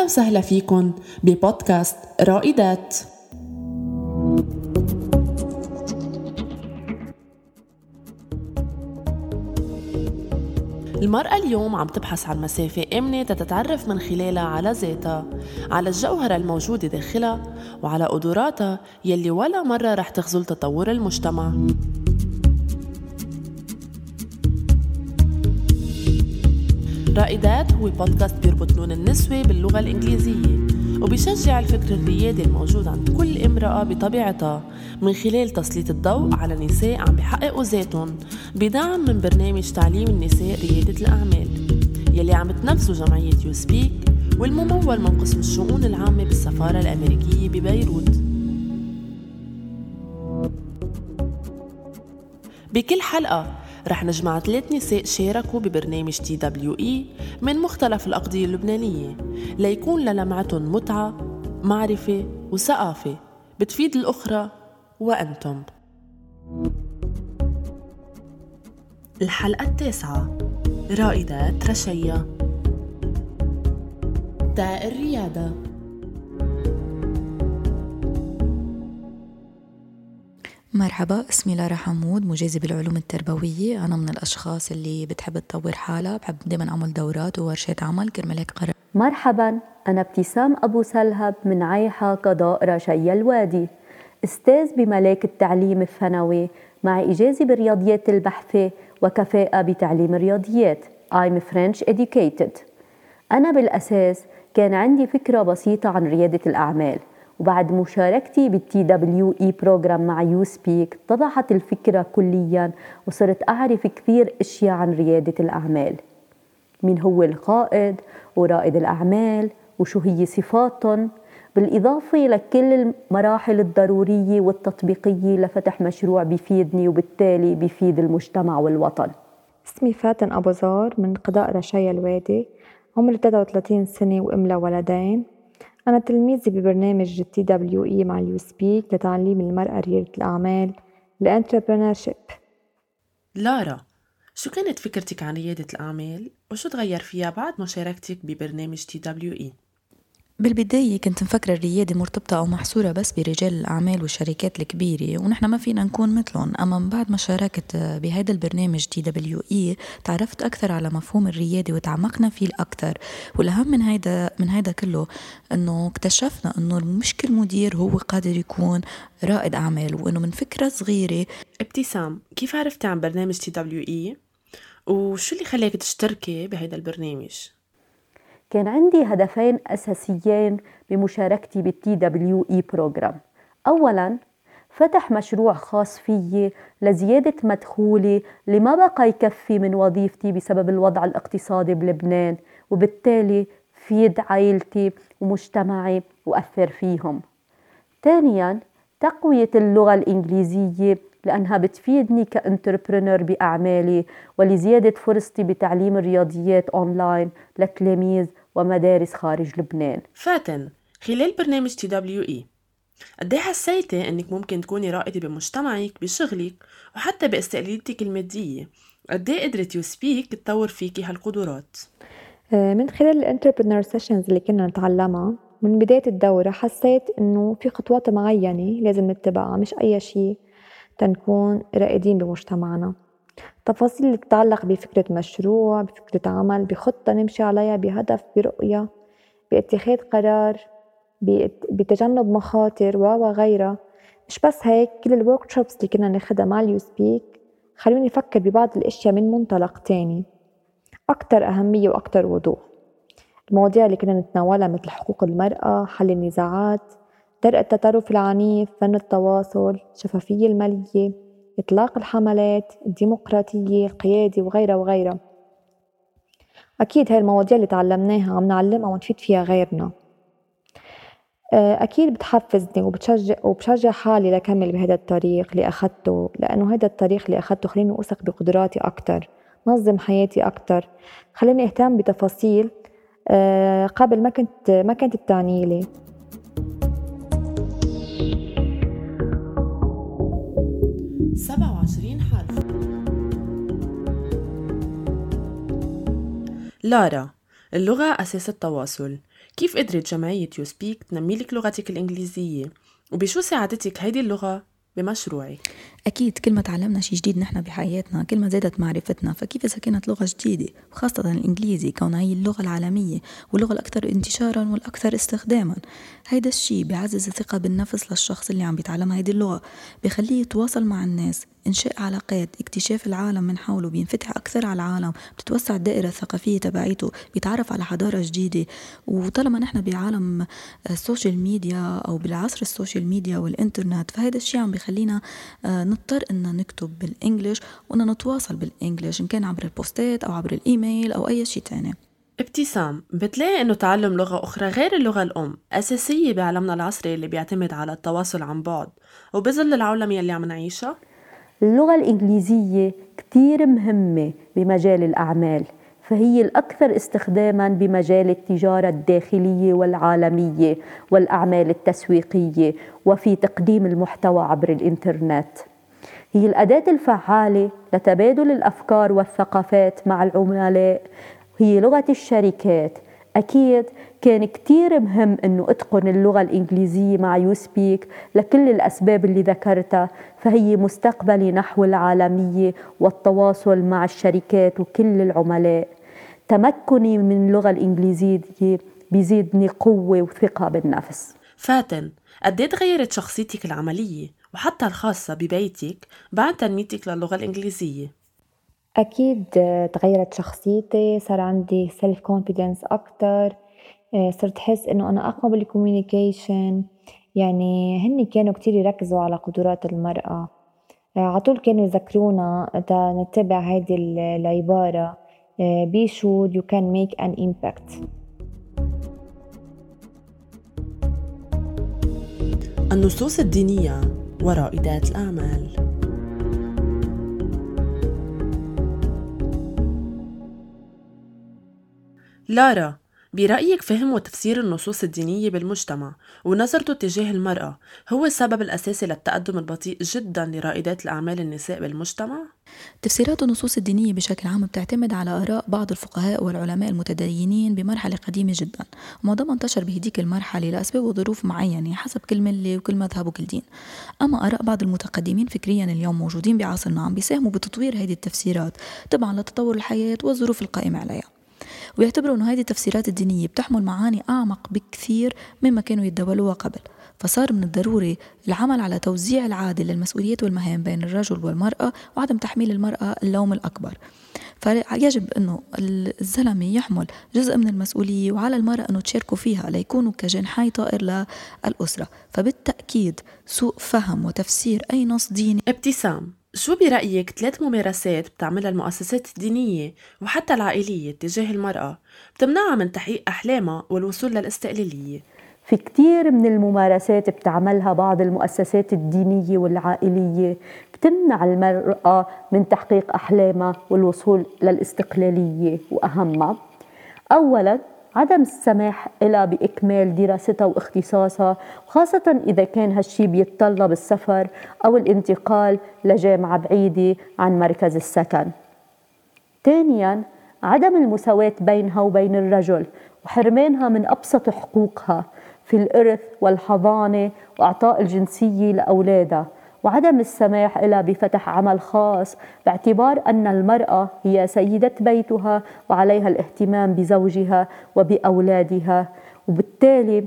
أهلا وسهلا فيكن ببودكاست رائدات. المرأة اليوم عم تبحث عن مسافة آمنة تتعرف من خلالها على ذاتها على الجوهرة الموجودة داخلها وعلى قدراتها يلي ولا مرة رح تخزل تطور المجتمع. رائدات هو بودكاست بيربط لون النسوة باللغة الإنجليزية وبيشجع الفكر الريادي الموجود عند كل امرأة بطبيعتها. من خلال تسليط الضوء على نساء عم بيحققوا ذاتهم بدعم من برنامج تعليم النساء ريادة الأعمال. يلي عم تنفذه جمعية يو سبيك والممول من قسم الشؤون العامة بالسفارة الأمريكية ببيروت. بكل حلقة رح نجمع ثلاث نساء شاركوا ببرنامج TWE من مختلف الأقضية اللبنانية ليكون لجمعتهم متعة معرفة وثقافة. بتفيد الأخرى وأنتم. الحلقة التاسعة رائدات راشيا تاء الريادة. مرحبا اسمي لارا حمود مجازي بالعلوم التربوية. أنا من الأشخاص اللي بتحب تطور حالها بحب دايما أعمل دورات وورشات عمل كرمال هيك قرر مرحبا أنا ابتسام أبو سلهب من عيحة قضاء رشي الوادي أستاذ بملاك التعليم الثانوي مع إجازة برياضيات البحثة وكفاءة بتعليم الرياضيات. I'm French educated. أنا بالأساس كان عندي فكرة بسيطة عن ريادة الأعمال. وبعد مشاركتي بال TWE program مع USPEaK اتضحت الفكرة كليا وصرت أعرف كثير أشياء عن ريادة الأعمال. مين هو القائد ورائد الأعمال وشو هي صفاتهم؟ بالإضافة لكل المراحل الضرورية والتطبيقية لفتح مشروع بيفيدني وبالتالي بيفيد المجتمع والوطن. اسمي فاتن أبو زار من قضاء راشيا الوادي عمري 33 سنة وأم لولدين. أنا تلميذة ببرنامج TWE مع USPEaK لتعليم المرأة ريادة الأعمال ال entrepreneurship لارا شو كانت فكرتك عن ريادة الأعمال وشو تغير فيها بعد مشاركتك ببرنامج تي دبليو إي؟ بالبداية كنت مفكرة الريادة مرتبطة أو محصورة بس برجال الأعمال والشركات الكبيرة ونحن ما فينا نكون مثلهم أما من بعد ما شاركت بهذا البرنامج TWE تعرفت أكثر على مفهوم الريادة وتعمقنا فيه أكثر والأهم من هيدا من هيدا كله إنه اكتشفنا إنه مش كل مدير هو قادر يكون رائد أعمال وإنه من فكرة صغيرة ابتسام كيف عرفتي عن برنامج تي دبليو إي؟ وشو اللي خلاك تشتركي بهيدا البرنامج؟ كان عندي هدفين أساسيين بمشاركتي بال TWE program. أولا فتح مشروع خاص فيي لزيادة مدخولي اللي ما بقى يكفي من وظيفتي بسبب الوضع الاقتصادي بلبنان وبالتالي فيد عائلتي ومجتمعي وأثر فيهم. ثانيا تقوية اللغة الإنجليزية لأنها بتفيدني ك entrepreneur بأعمالي ولزيادة فرصتي بتعليم الرياضيات أونلاين لتلاميذ ومدارس خارج لبنان. فاتن خلال برنامج TWE قد إيه حسيتي إنك ممكن تكوني رائدة بمجتمعك بشغلك وحتى بأستقلاليتك المادية. قد إيه قدرت You Speak تطور فيكي هالقدرات؟ آه، من خلال ال entrepreneur sessions اللي كنا نتعلمها من بداية الدورة حسيت إنه في خطوات معينة لازم نتبعها مش أي شيء تنكون رائدين بمجتمعنا. تفاصيل اللي تتعلق بفكرة مشروع بفكرة عمل بخطة نمشي عليها بهدف برؤية باتخاذ قرار بتجنب مخاطر وغيرها مش بس هيك كل ال workshops اللي كنا ناخدها مع ال You Speak خلوني أفكر ببعض الأشياء من منطلق تاني. أكتر أهمية وأكتر وضوح. المواضيع اللي كنا نتناولها مثل حقوق المرأة حل النزاعات درء التطرف العنيف فن التواصل الشفافية المالية. إطلاق الحملات الديمقراطية القيادة وغيرها وغيرها. أكيد هاي المواضيع اللي تعلمناها عم نعلمها ونفيد فيها غيرنا. آه، أكيد بتحفزني وبتشجع وبشجع حالي لكمل بهذا الطريق اللي أخدته لأنه هذا الطريق اللي أخدته خليني أوثق بقدراتي أكتر نظم حياتي أكتر خليني أهتم بتفاصيل آه، قبل ما كنت ما كانت تعني لي. سبعة وعشرين حرف. لارا اللغة أساس التواصل. كيف قدرت جمعية يو سبيك تنمي لك لغتك الإنجليزية؟ وبشو ساعدتك هيدي اللغة؟ بمشروعي. أكيد كل ما تعلمنا شيء جديد نحن بحياتنا كل ما زادت معرفتنا فكيف إذا كانت لغة جديدة؟ وخاصة الإنجليزي كونها هي اللغة العالمية واللغة الأكثر انتشارا والأكثر استخداما. هيدا الشيء بيعزز الثقة بالنفس للشخص اللي عم بيتعلم هيدي اللغة بخليه يتواصل مع الناس إنشاء علاقات اكتشاف العالم من حوله بينفتح أكثر على العالم بتتوسع الدائرة الثقافية تبعيته بيتعرف على حضارة جديدة. وطالما نحن بعالم ال social media أو بالعصر ال social media والإنترنت فهذا الشيء عم بيخلينا آه، نضطر إن نكتب بال English وإن نتواصل بال English إن كان عبر البوستات أو عبر الإيميل أو أي شيء تاني. ابتسام بتلاقي إنه تعلم لغة أخرى غير اللغة الأم أساسية بعالمنا العصري اللي بيعتمد على التواصل عن بعد. وبظل العولمة اللي عم نعيشها؟ اللغة الإنجليزية كتير مهمة بمجال الأعمال. فهي الأكثر استخداما بمجال التجارة الداخلية والعالمية والأعمال التسويقية وفي تقديم المحتوى عبر الإنترنت. هي الأداة الفعالة لتبادل الأفكار والثقافات مع العملاء. هي لغة الشركات. أكيد كان كتير مهم أنه أتقن اللغة الإنجليزية مع يوسبيك لكل الأسباب اللي ذكرتها. فهي مستقبلي نحو العالمية والتواصل مع الشركات وكل العملاء. تمكني من اللغة الإنجليزية بيزيدني قوة وثقة بالنفس. فاتن قد تغيرت شخصيتك العملية وحتى الخاصة ببيتك بعد تنميتك للغة الإنجليزية؟ أكيد تغيرت شخصيتي صار عندي self confidence أكتر صرت حس إنه أنا أقوى بالكوميونيكيشن يعني هن كانوا كتير يركزوا على قدرات المرأة. عطول كانوا يذكرونا نتبع هيدي العبارة. Be sure you can make an impact. النصوص الدينية ورائدات الأعمال. لارا برأيك فهم وتفسير النصوص الدينية بالمجتمع ونظرته تجاه المرأة هو السبب الأساسي للتقدم البطيء جدا لرائدات الأعمال النساء بالمجتمع؟ تفسيرات النصوص الدينية بشكل عام بتعتمد على آراء بعض الفقهاء والعلماء المتدينين بمرحلة قديمة جدا ومعظمها انتشر بهديك المرحلة لأسباب وظروف معينة حسب كل ملة وكل مذهب وكل دين أما آراء بعض المتقدمين فكريا اليوم موجودين بعصرنا عم بيساهموا بتطوير هذه التفسيرات طبعا لتطور الحياة والظروف القائمة عليها ويعتبروا أنه هذه التفسيرات الدينية بتحمل معاني أعمق بكثير مما كانوا يتداولوها قبل. فصار من الضروري العمل على توزيع العادل للمسؤوليات والمهام بين الرجل والمرأة وعدم تحميل المرأة اللوم الأكبر. فيجب أنه الزلمة يحمل جزء من المسؤولية وعلى المرأة أنه تشاركوا فيها ليكونوا كجنحي طائر للأسرة. فبالتأكيد سوء فهم وتفسير أي نص ديني. ابتسام. شو برأيك ثلاث ممارسات بتعملها المؤسسات الدينية وحتى العائلية تجاه المرأة بتمنعها من تحقيق أحلامها والوصول للاستقلالية؟ في كتير من الممارسات بتعملها بعض المؤسسات الدينية والعائلية بتمنع المرأة من تحقيق أحلامها والوصول للاستقلالية وأهمها أولاً عدم السماح لها بإكمال دراستها واختصاصها خاصة إذا كان هالشي بيتطلب السفر أو الانتقال لجامعة بعيدة عن مركز السكن. ثانيا عدم المساواة بينها وبين الرجل وحرمانها من أبسط حقوقها في الإرث والحضانة وإعطاء الجنسية لأولادها. وعدم السماح لها بفتح عمل خاص باعتبار أن المرأة هي سيدة بيتها وعليها الاهتمام بزوجها وبأولادها وبالتالي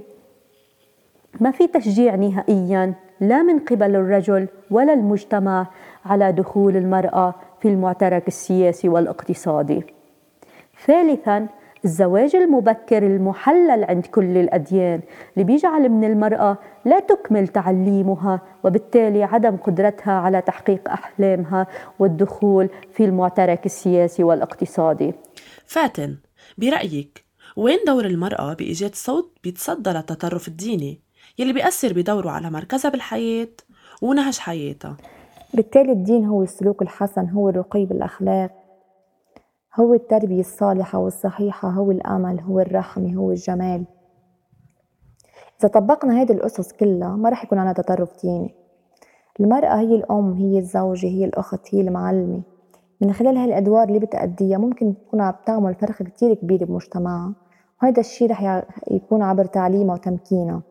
ما في تشجيع نهائيا لا من قبل الرجل ولا المجتمع على دخول المرأة في المعترك السياسي والاقتصادي. ثالثا الزواج المبكر المحلل عند كل الأديان. اللي بيجعل من المرأة لا تكمل تعليمها وبالتالي عدم قدرتها على تحقيق أحلامها والدخول في المعترك السياسي والاقتصادي. فاتن برأيك وين دور المرأة بإيجاد صوت بيتصدى للتطرف الديني يلي بيأثر بدوره على مركزها بالحياة ونهج حياتها؟ بالتالي الدين هو السلوك الحسن هو الرقي بالأخلاق. هو التربية الصالحة والصحيحة هو الأمل هو الرحمة هو الجمال. إذا طبقنا هذه الأسس كلها ما رح يكون عنا تطرف ديني المرأة هي الأم هي الزوجة هي الأخت هي المعلمة. من خلال هالأدوار اللي بتأديها ممكن تكون عم تعمل فرق كتير كبير بمجتمعها. وهذا الشيء رح يكون عبر تعليمها وتمكينها.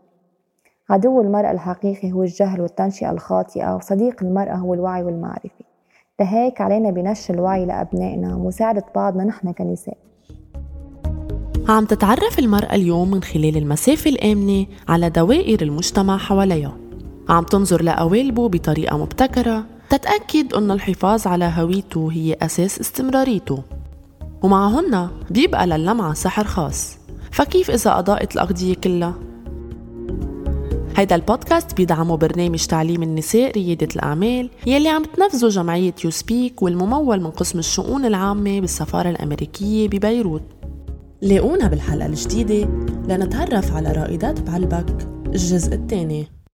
عدو المرأة الحقيقي هو الجهل والتنشئة الخاطئة وصديق المرأة هو الوعي والمعرفة. لهيك علينا بنشر الوعي لأبنائنا ومساعدة بعضنا نحن كنساء. عم تتعرف المرأة اليوم من خلال المسافة الآمنة على دوائر المجتمع حواليها. عم تنظر لقوالبه بطريقة مبتكرة تتأكد أن الحفاظ على هويته هي أساس استمراريته. ومعهن بيبقى للمعة سحر خاص. فكيف إذا أضاءت الأغذية كلها؟ هيدا البودكاست بيدعمه برنامج تعليم النساء ريادة الأعمال يلي عم تنفذه جمعية يو سبيك والممول من قسم الشؤون العامة بالسفارة الأمريكية ببيروت. لاقونا بالحلقة الجديدة لنتعرف على رائدات بعلبك. الجزء الثاني.